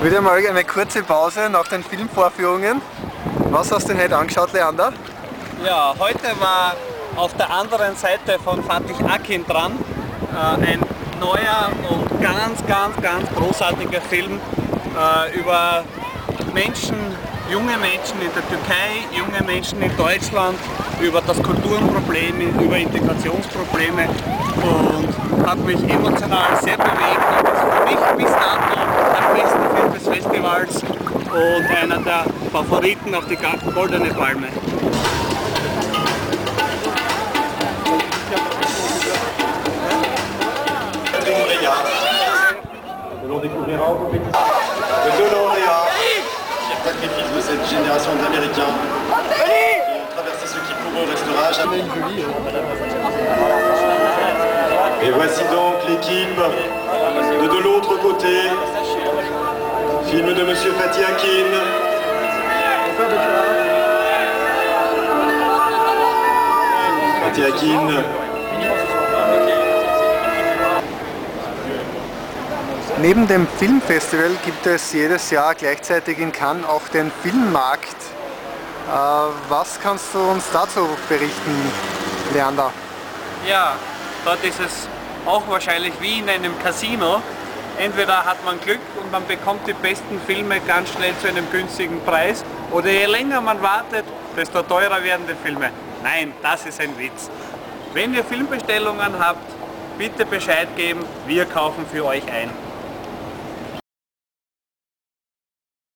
Wieder mal eine kurze Pause nach den Filmvorführungen. Was hast du denn heute angeschaut, Leander? Ja, heute war auf der anderen Seite von Fatih Akin dran äh, ein neuer und ganz, ganz, ganz großartiger Film äh, über Menschen, junge Menschen in der Türkei, junge Menschen in Deutschland, über das Kulturenproblem, über Integrationsprobleme und hat mich emotional sehr bewegt und einer der Favoriten auf die Goldene Palme. Nous découvrira en compétition les deux de cette génération d'Américains qui ont traversé ce qui pour eux restera jamais une jolie. Et voici donc l'équipe de de l'autre côté. Film de Monsieur Fatih Akin. Fatih Akin. Neben dem Filmfestival gibt es jedes Jahr gleichzeitig in Cannes auch den Filmmarkt. Äh, was kannst du uns dazu berichten, Leander? Ja, dort ist es auch wahrscheinlich wie in einem Casino. Entweder hat man Glück und man bekommt die besten Filme ganz schnell zu einem günstigen Preis oder je länger man wartet, desto teurer werden die Filme. Nein, das ist ein Witz. Wenn ihr Filmbestellungen habt, bitte Bescheid geben, wir kaufen für euch ein.